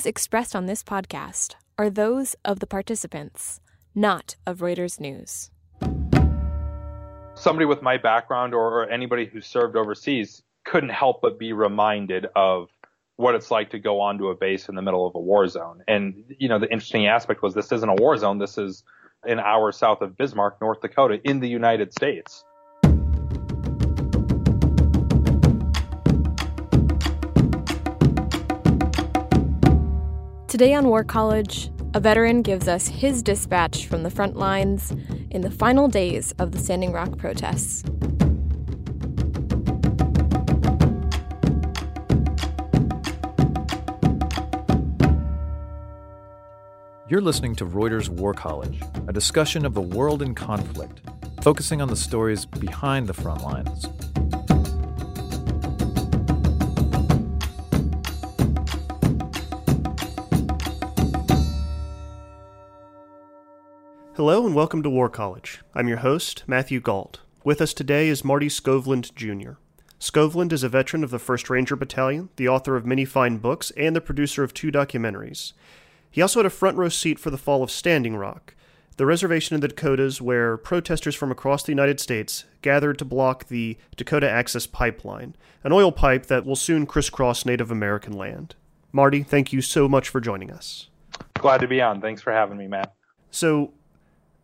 views expressed on this podcast are those of the participants, not of Reuters News. Somebody with my background or, or anybody who served overseas couldn't help but be reminded of what it's like to go onto a base in the middle of a war zone. And, you know, the interesting aspect was this isn't a war zone. This is an hour south of Bismarck, North Dakota in the United States. Today on War College, a veteran gives us his dispatch from the front lines in the final days of the Standing Rock protests. You're listening to Reuters War College, a discussion of the world in conflict, focusing on the stories behind the front lines. Hello and welcome to War College. I'm your host, Matthew Gault. With us today is Marty Skovlund Jr. Skovlund is a veteran of the 1st Ranger Battalion, the author of many fine books, and the producer of two documentaries. He also had a front row seat for the fall of Standing Rock, the reservation in the Dakotas where protesters from across the United States gathered to block the Dakota Access Pipeline, an oil pipe that will soon crisscross Native American land. Marty, thank you so much for joining us. Glad to be on. Thanks for having me, Matt. So,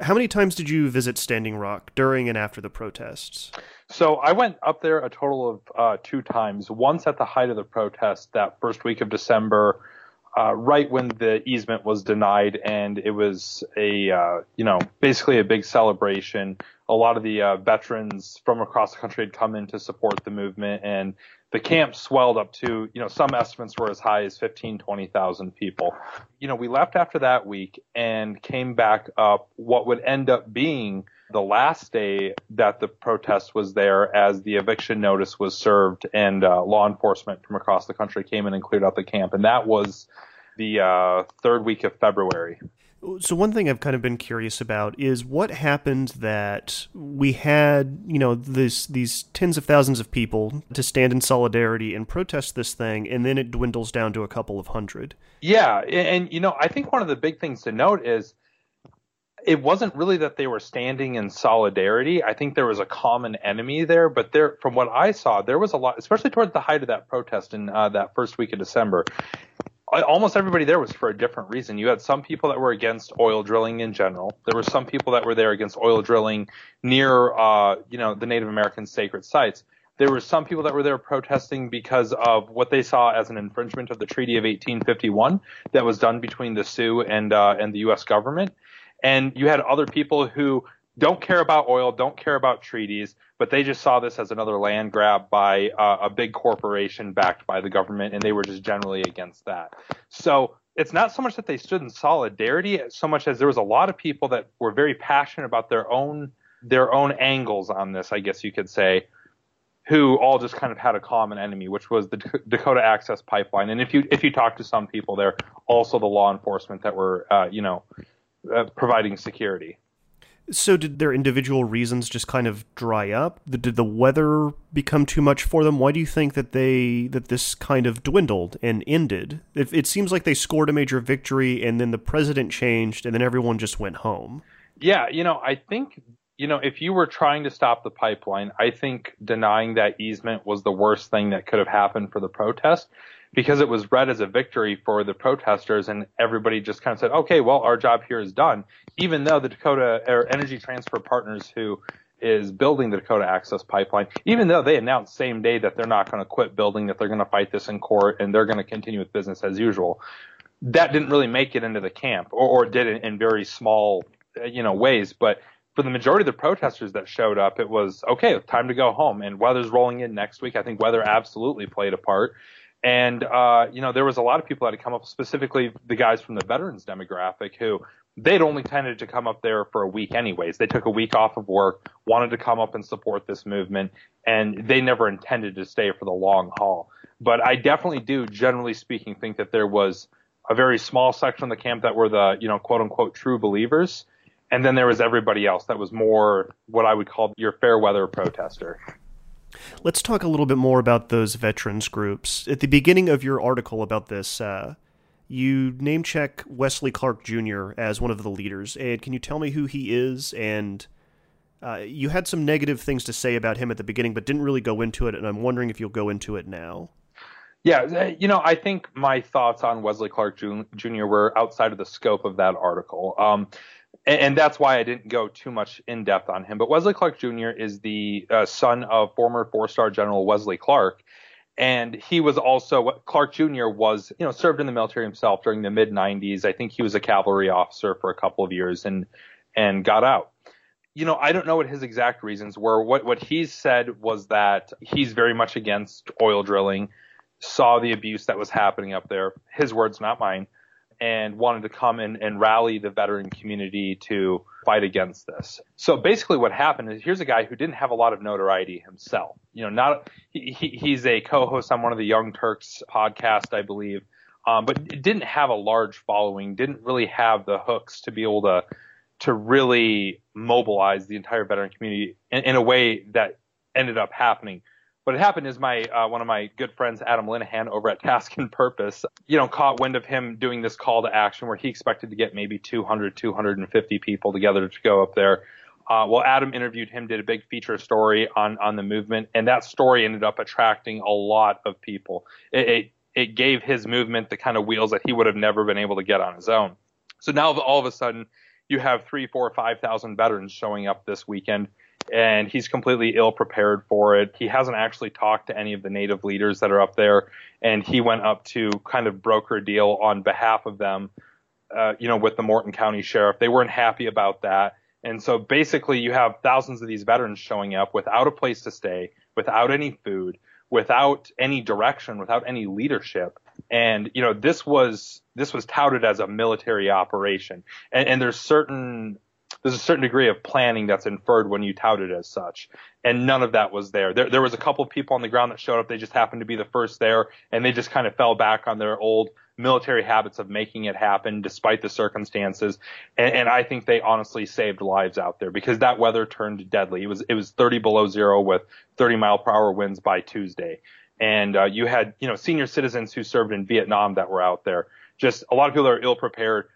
how many times did you visit Standing Rock during and after the protests? So I went up there a total of uh, two times. Once at the height of the protest, that first week of December, uh, right when the easement was denied, and it was a uh, you know basically a big celebration. A lot of the uh, veterans from across the country had come in to support the movement, and the camp swelled up to, you know, some estimates were as high as 15, 20,000 people. You know, we left after that week and came back up what would end up being the last day that the protest was there as the eviction notice was served and uh, law enforcement from across the country came in and cleared out the camp. And that was the uh, third week of February. So one thing I've kind of been curious about is what happened that we had, you know, this these tens of thousands of people to stand in solidarity and protest this thing, and then it dwindles down to a couple of hundred. Yeah, and you know, I think one of the big things to note is it wasn't really that they were standing in solidarity. I think there was a common enemy there, but there, from what I saw, there was a lot, especially towards the height of that protest in uh, that first week of December almost everybody there was for a different reason. You had some people that were against oil drilling in general. There were some people that were there against oil drilling near, uh, you know, the Native American sacred sites. There were some people that were there protesting because of what they saw as an infringement of the Treaty of 1851 that was done between the Sioux and uh, and the U.S. government. And you had other people who don't care about oil, don't care about treaties, but they just saw this as another land grab by uh, a big corporation backed by the government, and they were just generally against that. So it's not so much that they stood in solidarity, so much as there was a lot of people that were very passionate about their own their own angles on this, I guess you could say, who all just kind of had a common enemy, which was the Dakota Access Pipeline. And if you if you talk to some people there, also the law enforcement that were uh, you know uh, providing security. So did their individual reasons just kind of dry up? Did the weather become too much for them? Why do you think that they that this kind of dwindled and ended? It, it seems like they scored a major victory and then the president changed and then everyone just went home. Yeah, you know, I think you know, if you were trying to stop the pipeline, I think denying that easement was the worst thing that could have happened for the protest because it was read as a victory for the protesters and everybody just kind of said, okay, well, our job here is done. Even though the Dakota Energy Transfer Partners who is building the Dakota Access Pipeline, even though they announced same day that they're not going to quit building, that they're going to fight this in court and they're going to continue with business as usual, that didn't really make it into the camp or, or did it in very small, uh, you know, ways. But for the majority of the protesters that showed up, it was okay, time to go home. And weather's rolling in next week. I think weather absolutely played a part. And, uh, you know, there was a lot of people that had come up, specifically the guys from the veterans demographic who they'd only tended to come up there for a week anyways. They took a week off of work, wanted to come up and support this movement, and they never intended to stay for the long haul. But I definitely do, generally speaking, think that there was a very small section of the camp that were the, you know, quote unquote true believers. And then there was everybody else that was more what I would call your fair weather protester. Let's talk a little bit more about those veterans groups. At the beginning of your article about this, uh, you name check Wesley Clark Jr. as one of the leaders. And can you tell me who he is? And uh, you had some negative things to say about him at the beginning, but didn't really go into it. And I'm wondering if you'll go into it now. Yeah, uh, you know, I think my thoughts on Wesley Clark Jr. were outside of the scope of that article. Um, and, and, that's why I didn't go too much in depth on him. But Wesley Clark Jr. is the uh, son of former four star General Wesley Clark and he was also Clark Jr. was you know served in the military himself during the mid 90s. I think he was a cavalry officer for a couple of years and and got out. You know, I don't know what his exact reasons were. What what he said was that he's very much against oil drilling, saw the abuse that was happening up there. His words, not mine and wanted to come in and rally the veteran community to fight against this. So basically what happened is here's a guy who didn't have a lot of notoriety himself. You know, not, he, he's a co-host on one of the Young Turks podcast, I believe. Um, but didn't have a large following, didn't really have the hooks to be able to, to really mobilize the entire veteran community in, in a way that ended up happening what had happened is my uh, one of my good friends, Adam Linehan, over at Task and Purpose, you know, caught wind of him doing this call to action where he expected to get maybe 200, 250 people together to go up there. Uh, well, Adam interviewed him, did a big feature story on on the movement, and that story ended up attracting a lot of people. It, it, it gave his movement the kind of wheels that he would have never been able to get on his own. So now all of a sudden, you have three, four, five thousand veterans showing up this weekend and he's completely ill prepared for it. He hasn't actually talked to any of the native leaders that are up there, and he went up to kind of broker a deal on behalf of them, uh, you know, with the Morton County Sheriff. They weren't happy about that. And so basically you have thousands of these veterans showing up without a place to stay, without any food, without any direction, without any leadership. And, you know, this was, this was touted as a military operation. And, and there's certain there's a certain degree of planning that's inferred when you tout it as such. And none of that was there. There, there was a couple of people on the ground that showed up. They just happened to be the first there and they just kind of fell back on their old military habits of making it happen despite the circumstances. And, and I think they honestly saved lives out there because that weather turned deadly. It was, it was 30 below zero with 30 mile per hour winds by Tuesday. And, uh, you had, you know, senior citizens who served in Vietnam that were out there. Just a lot of people are ill prepared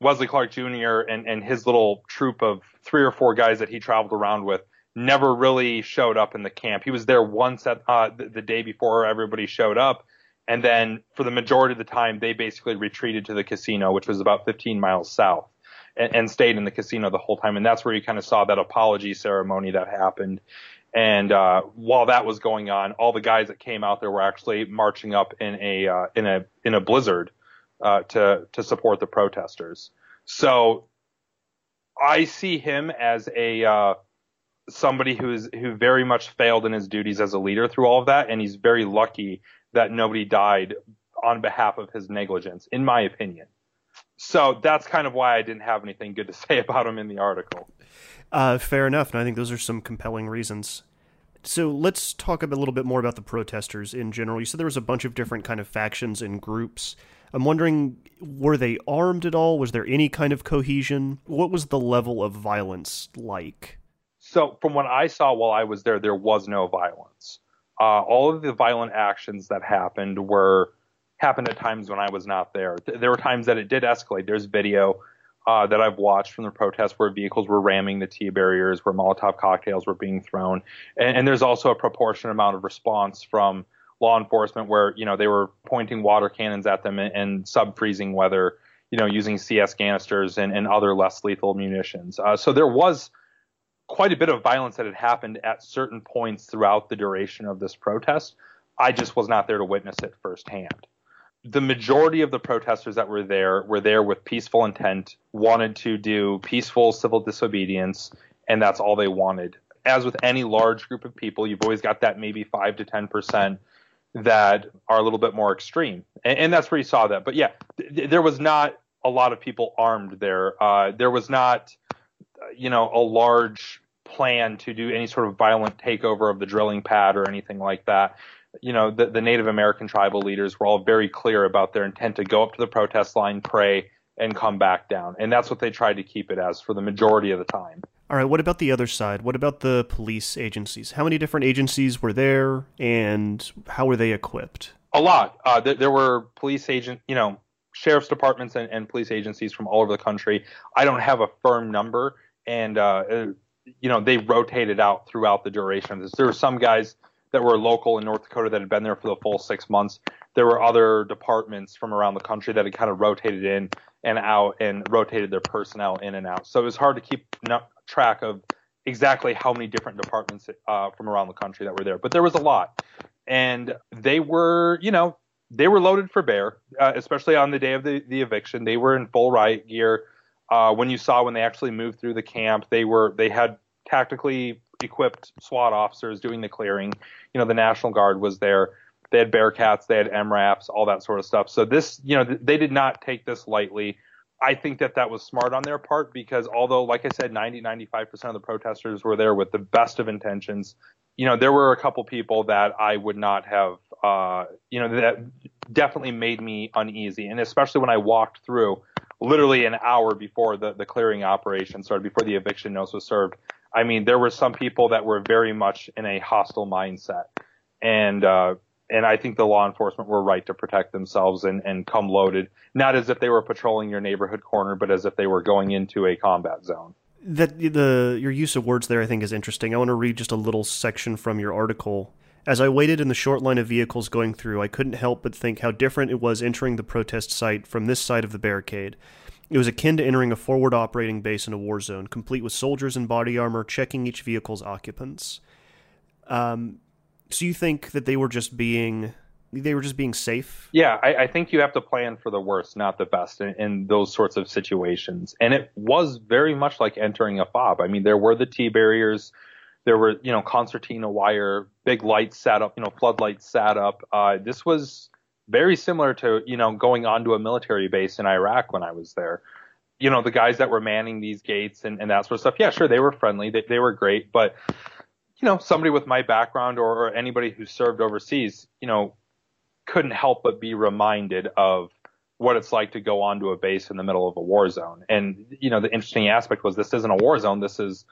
Wesley Clark Jr. and, and his little troop of three or four guys that he traveled around with never really showed up in the camp. He was there once at uh, the, the day before everybody showed up. And then for the majority of the time, they basically retreated to the casino, which was about 15 miles south and, and stayed in the casino the whole time. And that's where you kind of saw that apology ceremony that happened. And, uh, while that was going on, all the guys that came out there were actually marching up in a, uh, in a, in a blizzard uh, to to support the protesters. So I see him as a uh, somebody who's who very much failed in his duties as a leader through all of that, and he's very lucky that nobody died on behalf of his negligence, in my opinion. So that's kind of why I didn't have anything good to say about him in the article. Uh, fair enough, and I think those are some compelling reasons. So let's talk a little bit more about the protesters in general. You said there was a bunch of different kind of factions and groups. I'm wondering, were they armed at all? Was there any kind of cohesion? What was the level of violence like? So, from what I saw while I was there, there was no violence. Uh, all of the violent actions that happened were happened at times when I was not there. There were times that it did escalate. There's video uh, that I've watched from the protests where vehicles were ramming the T barriers, where Molotov cocktails were being thrown, and, and there's also a proportionate amount of response from law enforcement where you know they were pointing water cannons at them in, in sub freezing weather, you know, using CS canisters and, and other less lethal munitions. Uh, so there was quite a bit of violence that had happened at certain points throughout the duration of this protest. I just was not there to witness it firsthand. The majority of the protesters that were there were there with peaceful intent, wanted to do peaceful civil disobedience, and that's all they wanted. As with any large group of people, you've always got that maybe five to ten percent that are a little bit more extreme, and, and that's where you saw that. But yeah, th- there was not a lot of people armed there. Uh, there was not, you know, a large plan to do any sort of violent takeover of the drilling pad or anything like that. You know, the, the Native American tribal leaders were all very clear about their intent to go up to the protest line, pray, and come back down. And that's what they tried to keep it as for the majority of the time. All right, what about the other side? What about the police agencies? How many different agencies were there and how were they equipped? A lot. Uh, there, there, were police agent, you know, sheriff's departments and, and, police agencies from all over the country. I don't have a firm number, and uh, uh, you know they rotated out throughout the duration of this. There were some guys that were local in North Dakota that had been there for the full six months. There were other departments from around the country that had kind of rotated in and out and rotated their personnel in and out. So it was hard to keep track of exactly how many different departments uh, from around the country that were there, but there was a lot, and they were, you know, they were loaded for bear, uh, especially on the day of the, the eviction. They were in full riot gear. Uh, when you saw when they actually moved through the camp, they were they had tactically equipped SWAT officers doing the clearing. You know, the National Guard was there. They had Bearcats, they had MRAPs, all that sort of stuff. So this, you know, they did not take this lightly. I think that that was smart on their part because although, like I said, 90, 95% of the protesters were there with the best of intentions, you know, there were a couple people that I would not have, uh, you know, that definitely made me uneasy. And especially when I walked through literally an hour before the, the clearing operation started, before the eviction notice was served. I mean, there were some people that were very much in a hostile mindset. And, uh, and I think the law enforcement were right to protect themselves and, and come loaded, not as if they were patrolling your neighborhood corner, but as if they were going into a combat zone. That the your use of words there, I think, is interesting. I want to read just a little section from your article. As I waited in the short line of vehicles going through, I couldn't help but think how different it was entering the protest site from this side of the barricade. It was akin to entering a forward operating base in a war zone, complete with soldiers in body armor checking each vehicle's occupants. Um, so you think that they were just being they were just being safe? Yeah, I, I think you have to plan for the worst, not the best, in, in, those sorts of situations. And it was very much like entering a fob. I mean, there were the T barriers, there were you know concertina wire, big lights set up, you know floodlights set up. Uh, this was very similar to you know going onto a military base in Iraq when I was there. You know, the guys that were manning these gates and, and that sort of stuff. Yeah, sure, they were friendly, they, they were great, but you know, somebody with my background or, or anybody who served overseas, you know, couldn't help but be reminded of what it's like to go onto a base in the middle of a war zone. And, you know, the interesting aspect was this isn't a war zone. This is,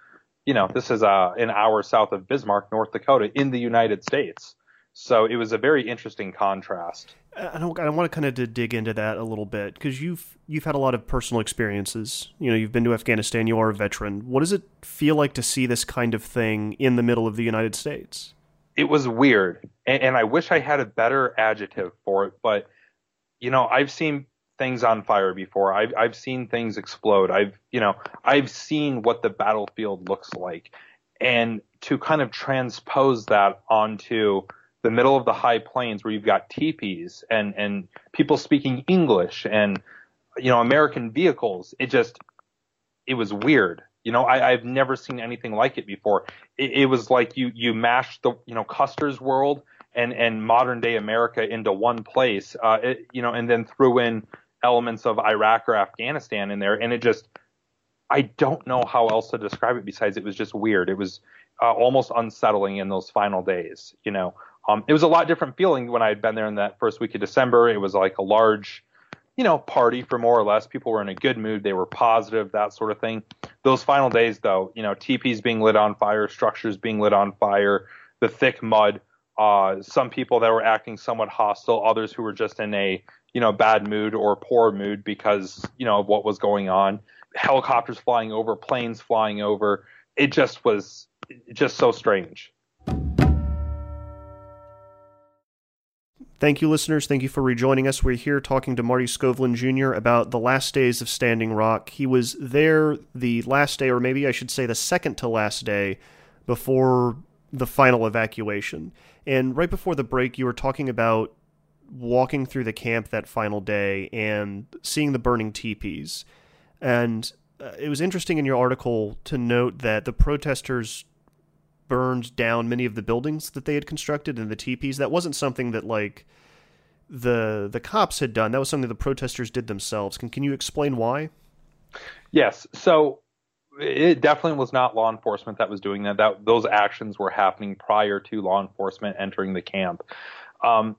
you know, this is uh, an hour south of Bismarck, North Dakota in the United States. So it was a very interesting contrast. I don't. I want to kind of dig into that a little bit because you've you've had a lot of personal experiences. You know, you've been to Afghanistan. You are a veteran. What does it feel like to see this kind of thing in the middle of the United States? It was weird, and, and I wish I had a better adjective for it. But you know, I've seen things on fire before. I've I've seen things explode. I've you know I've seen what the battlefield looks like, and to kind of transpose that onto the middle of the high plains where you've got teepees and and people speaking English and you know American vehicles. It just it was weird. You know, I, I've never seen anything like it before. It, it was like you you mashed the you know Custer's world and and modern day America into one place. Uh, it, you know, and then threw in elements of Iraq or Afghanistan in there, and it just I don't know how else to describe it besides it was just weird. It was uh, almost unsettling in those final days. You know, um, it was a lot different feeling when I had been there in that first week of December. It was like a large, you know, party for more or less. People were in a good mood. They were positive, that sort of thing. Those final days, though, you know, teepees being lit on fire, structures being lit on fire, the thick mud. Uh, some people that were acting somewhat hostile, others who were just in a, you know, bad mood or poor mood because, you know, of what was going on. Helicopters flying over, planes flying over. It just was just so strange. Thank you, listeners. Thank you for rejoining us. We're here talking to Marty Skovlund Jr. about the last days of Standing Rock. He was there the last day, or maybe I should say the second to last day, before the final evacuation. And right before the break, you were talking about walking through the camp that final day and seeing the burning teepees. And uh, it was interesting in your article to note that the protesters burned down many of the buildings that they had constructed and the teepees. That wasn't something that like the the cops had done. That was something the protesters did themselves. Can can you explain why? Yes. So it definitely was not law enforcement that was doing that. That those actions were happening prior to law enforcement entering the camp. Um,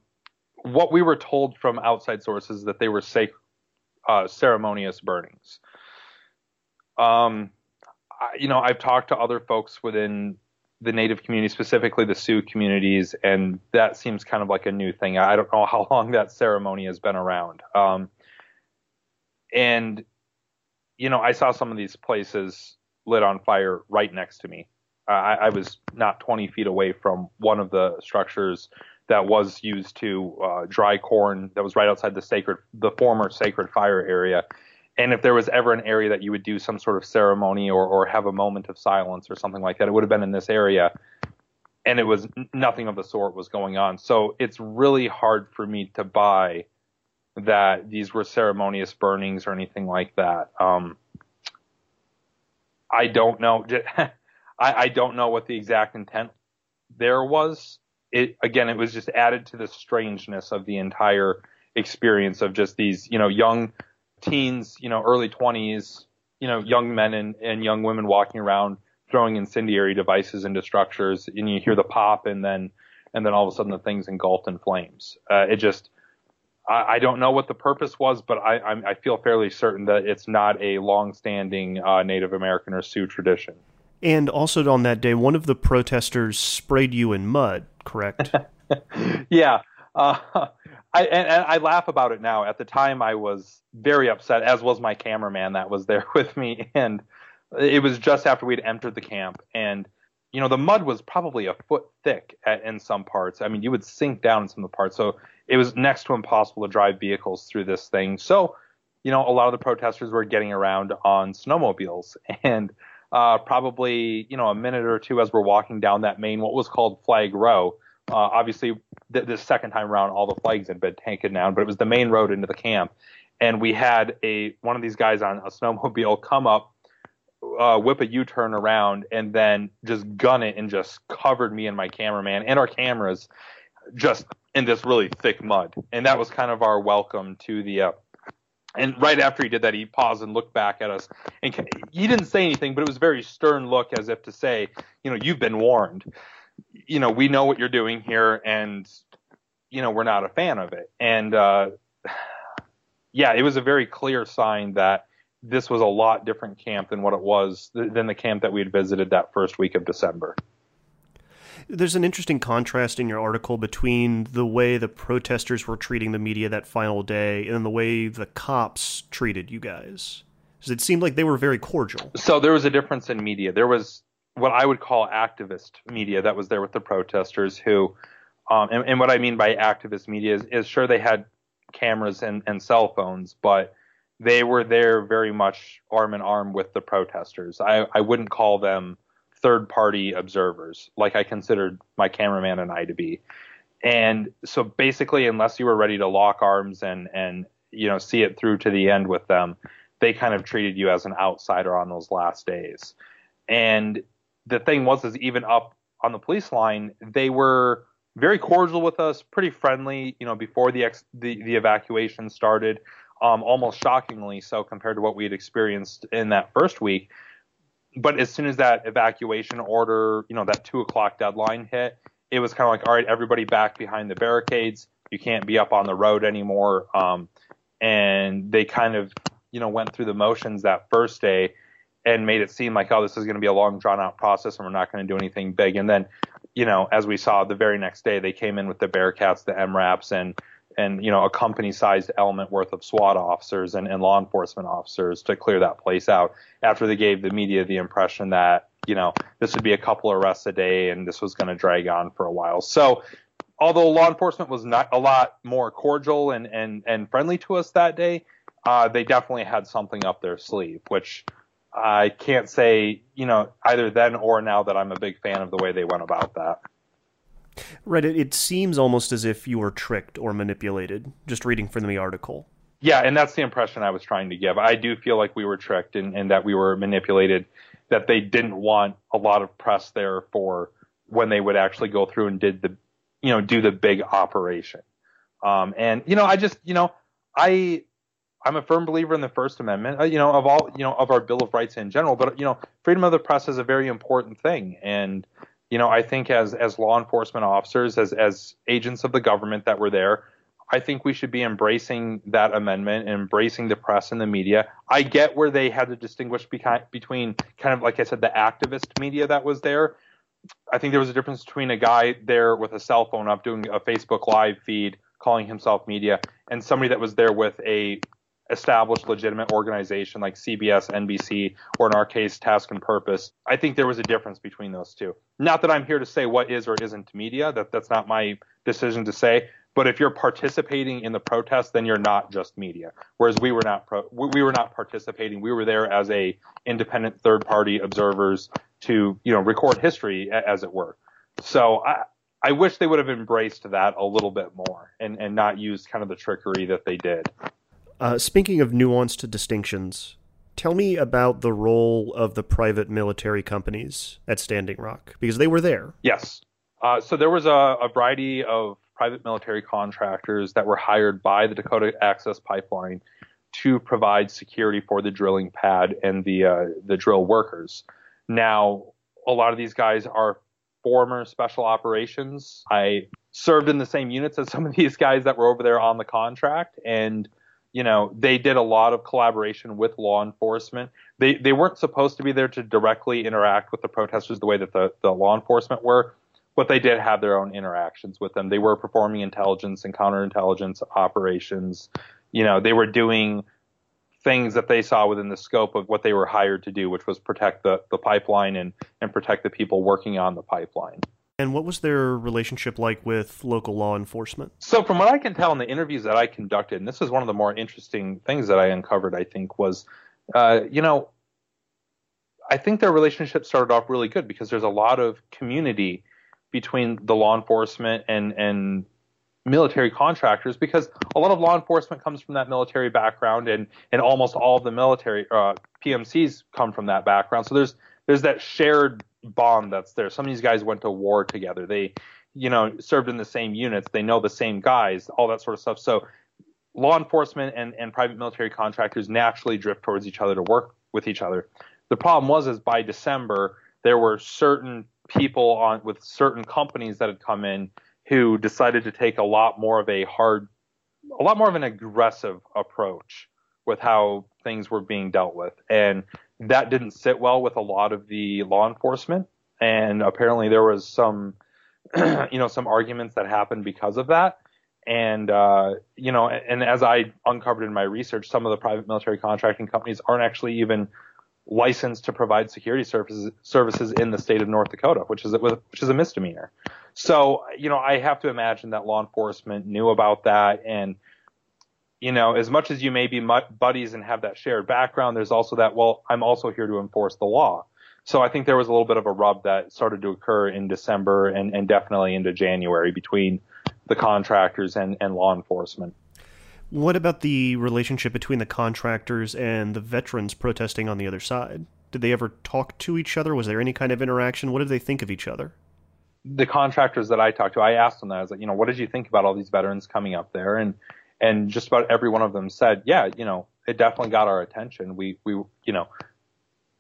what we were told from outside sources that they were safe, uh, ceremonious burnings. Um, I, you know, I've talked to other folks within the native community, specifically the Sioux communities, and that seems kind of like a new thing. I don't know how long that ceremony has been around. Um, and you know, I saw some of these places lit on fire right next to me. I, I was not 20 feet away from one of the structures that was used to uh, dry corn that was right outside the sacred, the former sacred fire area. And if there was ever an area that you would do some sort of ceremony or, or have a moment of silence or something like that, it would have been in this area. And it was nothing of the sort was going on. So it's really hard for me to buy that these were ceremonious burnings or anything like that. Um, I don't know. I, I don't know what the exact intent there was. It again, it was just added to the strangeness of the entire experience of just these, you know, young teens, you know, early 20s, you know, young men and, and young women walking around throwing incendiary devices into structures, and you hear the pop, and then and then all of a sudden the thing's engulfed in flames. Uh, it just I, I don't know what the purpose was, but I, I, I feel fairly certain that it's not a long-standing uh, Native American or Sioux tradition. And also on that day, one of the protesters sprayed you in mud, correct? yeah. Uh, I, and, and, I laugh about it now. At the time, I was very upset, as was my cameraman that was there with me. And it was just after we'd entered the camp. And, you know, the mud was probably a foot thick at, in some parts. I mean, you would sink down in some of the parts. So it was next to impossible to drive vehicles through this thing. So, you know, a lot of the protesters were getting around on snowmobiles and uh, probably, you know, a minute or two as we're walking down that main, what was called Flag Row. Uh, obviously, th- this second time around, all the flags had been taken down, but it was the main road into the camp. And we had a one of these guys on a snowmobile come up, uh, whip a U-turn around, and then just gun it and just covered me and my cameraman and our cameras just in this really thick mud. And that was kind of our welcome to the. Uh, and right after he did that, he paused and looked back at us. And he didn't say anything, but it was a very stern look, as if to say, you know, you've been warned. You know, we know what you're doing here, and you know, we're not a fan of it. And uh, yeah, it was a very clear sign that this was a lot different camp than what it was than the camp that we had visited that first week of December. There's an interesting contrast in your article between the way the protesters were treating the media that final day and the way the cops treated you guys. Because it seemed like they were very cordial. So there was a difference in media. There was what I would call activist media that was there with the protesters who, um, and, and, what I mean by activist media is, is sure they had cameras and, and cell phones, but they were there very much arm in arm with the protesters. I, I wouldn't call them third party observers, like I considered my cameraman and I to be. And so basically, unless you were ready to lock arms and, and, you know, see it through to the end with them, they kind of treated you as an outsider on those last days. And the thing was, is even up on the police line, they were very cordial with us, pretty friendly, you know, before the ex- the, the evacuation started, um, almost shockingly so compared to what we had experienced in that first week but as soon as that evacuation order, you know, that two o'clock deadline hit, it was kind of like, all right, everybody back behind the barricades. You can't be up on the road anymore. Um, and they kind of, you know, went through the motions that first day and made it seem like, oh, this is going to be a long drawn out process and we're not going to do anything big. And then, you know, as we saw the very next day, they came in with the Bearcats, the MRAPs, and and you know a company sized element worth of SWAT officers and, and law enforcement officers to clear that place out after they gave the media the impression that you know this would be a couple of arrests a day and this was going to drag on for a while. So although law enforcement was not a lot more cordial and and and friendly to us that day, uh, they definitely had something up their sleeve, which I can't say you know either then or now that I'm a big fan of the way they went about that. Right. It, it seems almost as if you were tricked or manipulated, just reading from the article. Yeah, and that's the impression I was trying to give. I do feel like we were tricked and, and that we were manipulated, that they didn't want a lot of press there for when they would actually go through and did the, you know, do the big operation. Um, and, you know, I just, you know, I, I'm a firm believer in the First Amendment, uh, you know, of all, you know, of our Bill of Rights in general, but, you know, freedom of the press is a very important thing. And, you know, I think as as law enforcement officers, as as agents of the government that were there, I think we should be embracing that amendment and embracing the press and the media. I get where they had to distinguish between kind of like I said, the activist media that was there. I think there was a difference between a guy there with a cell phone up doing a Facebook live feed calling himself media and somebody that was there with a established legitimate organization like CBS, NBC, or in our case, Task and Purpose. I think there was a difference between those two. Not that I'm here to say what is or isn't media. That that's not my decision to say. But if you're participating in the protest, then you're not just media. Whereas we were not pro- we were not participating. We were there as a independent third party observers to you know record history as it were. So I I wish they would have embraced that a little bit more and and not used kind of the trickery that they did. Uh, speaking of nuanced distinctions, tell me about the role of the private military companies at Standing Rock because they were there. Yes. Uh, so there was a, a, variety of private military contractors that were hired by the Dakota Access Pipeline to provide security for the drilling pad and the uh, the drill workers. Now, a lot of these guys are former special operations. I served in the same units as some of these guys that were over there on the contract, and you know, they did a lot of collaboration with law enforcement. They they weren't supposed to be there to directly interact with the protesters the way that the, the law enforcement were, but they did have their own interactions with them. They were performing intelligence and counterintelligence operations. You know, they were doing things that they saw within the scope of what they were hired to do, which was protect the, the pipeline and, and protect the people working on the pipeline. And what was their relationship like with local law enforcement? So, from what I can tell in the interviews that I conducted, and this is one of the more interesting things that I uncovered, I think, was, uh, you know, I think their relationship started off really good because there's a lot of community between the law enforcement and and military contractors because a lot of law enforcement comes from that military background and and almost all of the military uh, PMCs come from that background. So there's there's that shared bond that's there. Some of these guys went to war together. They, you know, served in the same units. They know the same guys, all that sort of stuff. So law enforcement and, and private military contractors naturally drift towards each other to work with each other. The problem was is by December there were certain people on with certain companies that had come in who decided to take a lot more of a hard a lot more of an aggressive approach with how things were being dealt with. And that didn't sit well with a lot of the law enforcement. And apparently there was some, you know, some arguments that happened because of that. And, uh, you know, and as I uncovered in my research, some of the private military contracting companies aren't actually even licensed to provide security services services in the state of North Dakota, which is a, which is a misdemeanor. So, you know, I have to imagine that law enforcement knew about that and you know, as much as you may be buddies and have that shared background, there's also that, well, I'm also here to enforce the law. So I think there was a little bit of a rub that started to occur in December and, and definitely into January between the contractors and, and law enforcement. What about the relationship between the contractors and the veterans protesting on the other side? Did they ever talk to each other? Was there any kind of interaction? What did they think of each other? The contractors that I talked to, I asked them that. I was like, you know, what did you think about all these veterans coming up there? And and just about every one of them said, yeah, you know, it definitely got our attention. We, we, you know,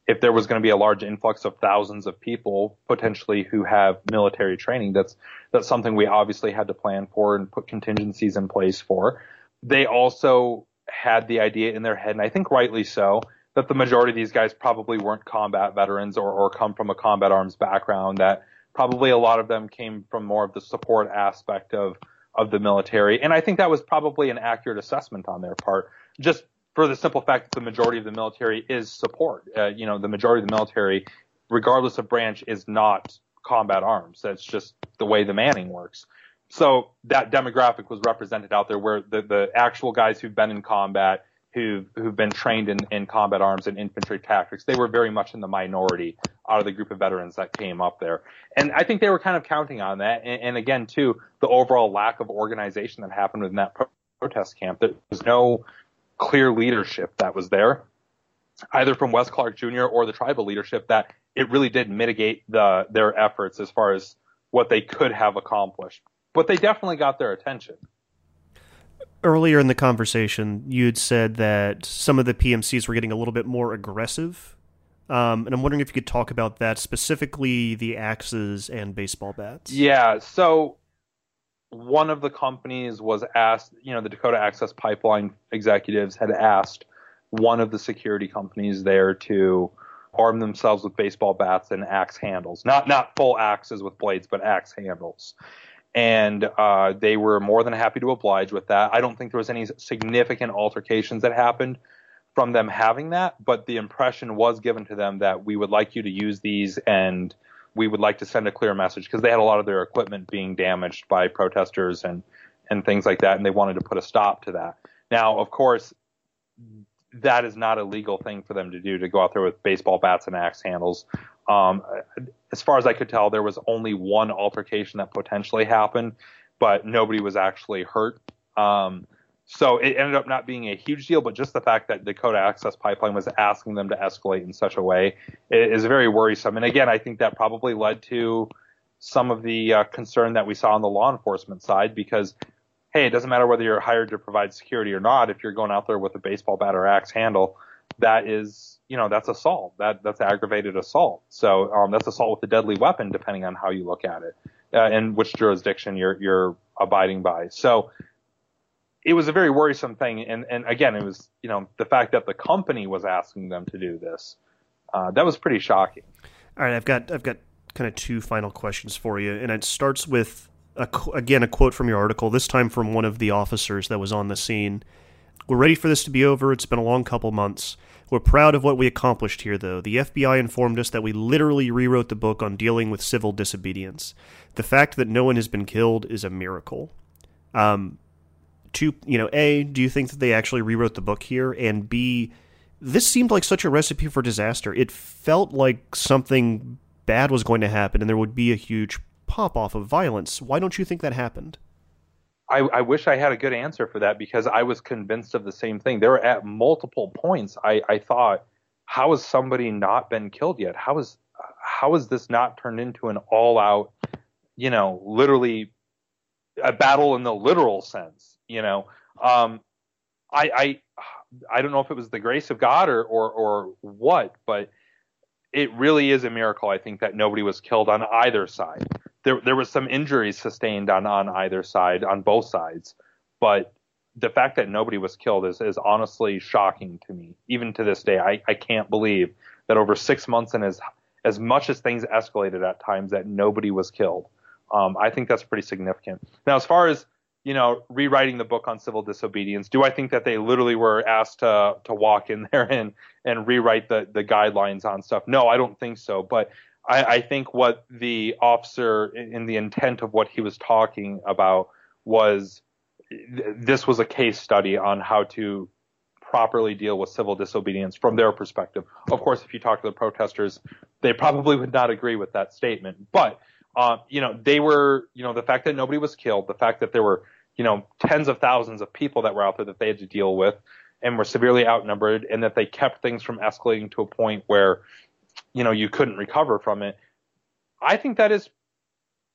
if there was going to be a large influx of thousands of people potentially who have military training, that's, that's something we obviously had to plan for and put contingencies in place for. They also had the idea in their head, and I think rightly so, that the majority of these guys probably weren't combat veterans or, or come from a combat arms background, that probably a lot of them came from more of the support aspect of, of the military. And I think that was probably an accurate assessment on their part, just for the simple fact that the majority of the military is support. Uh, you know, the majority of the military, regardless of branch, is not combat arms. That's just the way the manning works. So that demographic was represented out there where the, the actual guys who've been in combat who who've been trained in, in combat arms and infantry tactics. They were very much in the minority out of the group of veterans that came up there, and I think they were kind of counting on that. And, and again, too, the overall lack of organization that happened within that protest camp. There was no clear leadership that was there, either from Wes Clark Jr. or the tribal leadership. That it really did mitigate the their efforts as far as what they could have accomplished. But they definitely got their attention earlier in the conversation, you'd said that some of the PMCs were getting a little bit more aggressive. Um, and I'm wondering if you could talk about that, specifically the axes and baseball bats. Yeah. So one of the companies was asked, you know, the Dakota Access Pipeline executives had asked one of the security companies there to arm themselves with baseball bats and axe handles. Not not full axes with blades, but axe handles. And uh, they were more than happy to oblige with that. I don't think there was any significant altercations that happened from them having that, but the impression was given to them that we would like you to use these and we would like to send a clear message because they had a lot of their equipment being damaged by protesters and and things like that, and they wanted to put a stop to that. Now, of course, that is not a legal thing for them to do to go out there with baseball bats and axe handles. Um, as far as I could tell, there was only one altercation that potentially happened, but nobody was actually hurt. Um, so it ended up not being a huge deal, but just the fact that Dakota Access Pipeline was asking them to escalate in such a way is very worrisome. And again, I think that probably led to some of the uh, concern that we saw on the law enforcement side because hey, it doesn't matter whether you're hired to provide security or not. If you're going out there with a baseball bat or axe handle, that is, you know, that's assault. That that's aggravated assault. So um, that's assault with a deadly weapon, depending on how you look at it uh, and which jurisdiction you're you're abiding by. So it was a very worrisome thing. And and again, it was you know the fact that the company was asking them to do this. Uh, that was pretty shocking. All right, I've got I've got kind of two final questions for you, and it starts with a, again a quote from your article. This time from one of the officers that was on the scene. We're ready for this to be over. It's been a long couple months. We're proud of what we accomplished here, though. The FBI informed us that we literally rewrote the book on dealing with civil disobedience. The fact that no one has been killed is a miracle. Um, to you know, a, do you think that they actually rewrote the book here? And b, this seemed like such a recipe for disaster. It felt like something bad was going to happen, and there would be a huge pop off of violence. Why don't you think that happened? I, I, wish I had a good answer for that because I was convinced of the same thing. There were at multiple points I, I thought, how has somebody not been killed yet? How is how is this not turned into an all out, you know, literally a battle in the literal sense? You know, um, I, I I don't know if it was the grace of God or or, or what, but it really is a miracle. I think that nobody was killed on either side there there was some injuries sustained on on either side, on both sides, but the fact that nobody was killed is is honestly shocking to me. Even to this day, I I can't believe that over six months and as as much as things escalated at times that nobody was killed. Um, I think that's pretty significant. Now, as far as you know, rewriting the book on civil disobedience, do I think that they literally were asked to to walk in there and and rewrite the the guidelines on stuff? No, I don't think so. But I, I think what the officer in the intent of what he was talking about was this was a case study on how to properly deal with civil disobedience from their perspective. Of course, if you talk to the protesters, they probably would not agree with that statement. But, uh, you know, they were, you know, the fact that nobody was killed, the fact that there were, you know, tens of thousands of people that were out there that they had to deal with and were severely outnumbered and that they kept things from escalating to a point where, you know you couldn't recover from it. I think that is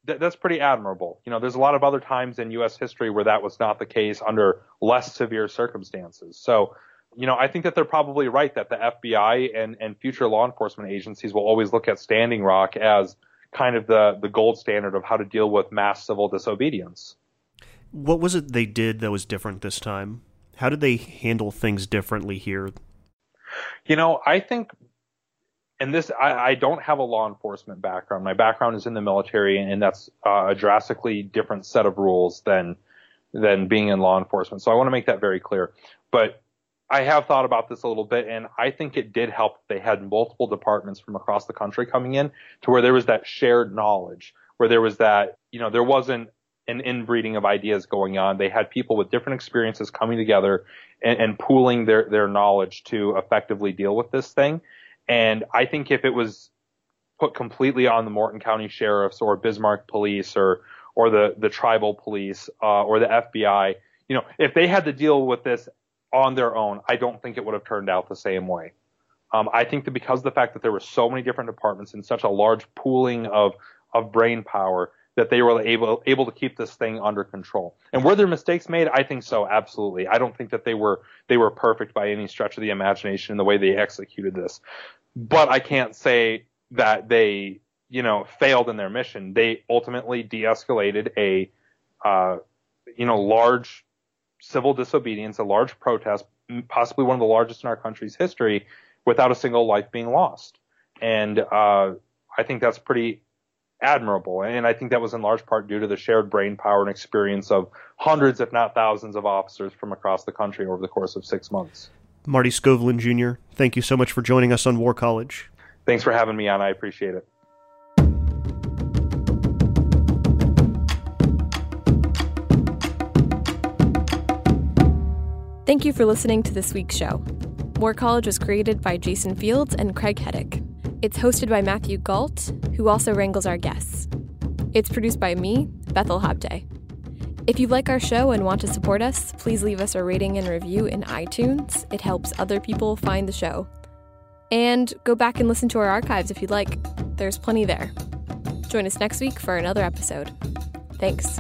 that, that's pretty admirable. You know, there's a lot of other times in U.S. history where that was not the case under less severe circumstances. So, you know, I think that they're probably right that the FBI and and future law enforcement agencies will always look at Standing Rock as kind of the the gold standard of how to deal with mass civil disobedience. What was it they did that was different this time? How did they handle things differently here? You know, I think and this I, I, don't have a law enforcement background. My background is in the military, and that's uh, a drastically different set of rules than than being in law enforcement. So I want to make that very clear. But I have thought about this a little bit, and I think it did help. They had multiple departments from across the country coming in to where there was that shared knowledge, where there was that you know there wasn't an inbreeding of ideas going on. They had people with different experiences coming together and, and pooling their their knowledge to effectively deal with this thing. And I think if it was put completely on the Morton County sheriffs or Bismarck police or or the the tribal police uh, or the FBI, you know, if they had to deal with this on their own, I don't think it would have turned out the same way. Um, I think that because of the fact that there were so many different departments and such a large pooling of of brain power, that they were able able to keep this thing under control. And were there mistakes made? I think so, absolutely. I don't think that they were they were perfect by any stretch of the imagination in the way they executed this but I can't say that they, you know, failed in their mission. They ultimately de-escalated a, uh, you know, large civil disobedience, a large protest, possibly one of the largest in our country's history, without a single life being lost. And uh, I think that's pretty admirable. And I think that was in large part due to the shared brain power and experience of hundreds, if not thousands, of officers from across the country over the course of six months. Marty Skovlund Jr., thank you so much for joining us on War College. Thanks for having me on. I appreciate it. Thank you for listening to this week's show. War College was created by Jason Fields and Craig Heddick. It's hosted by Matthew Gault, who also wrangles our guests. It's produced by me, Bethel Habte. If you like our show and want to support us, please leave us a rating and review in iTunes. It helps other people find the show. And go back and listen to our archives if you'd like. There's plenty there. Join us next week for another episode. Thanks.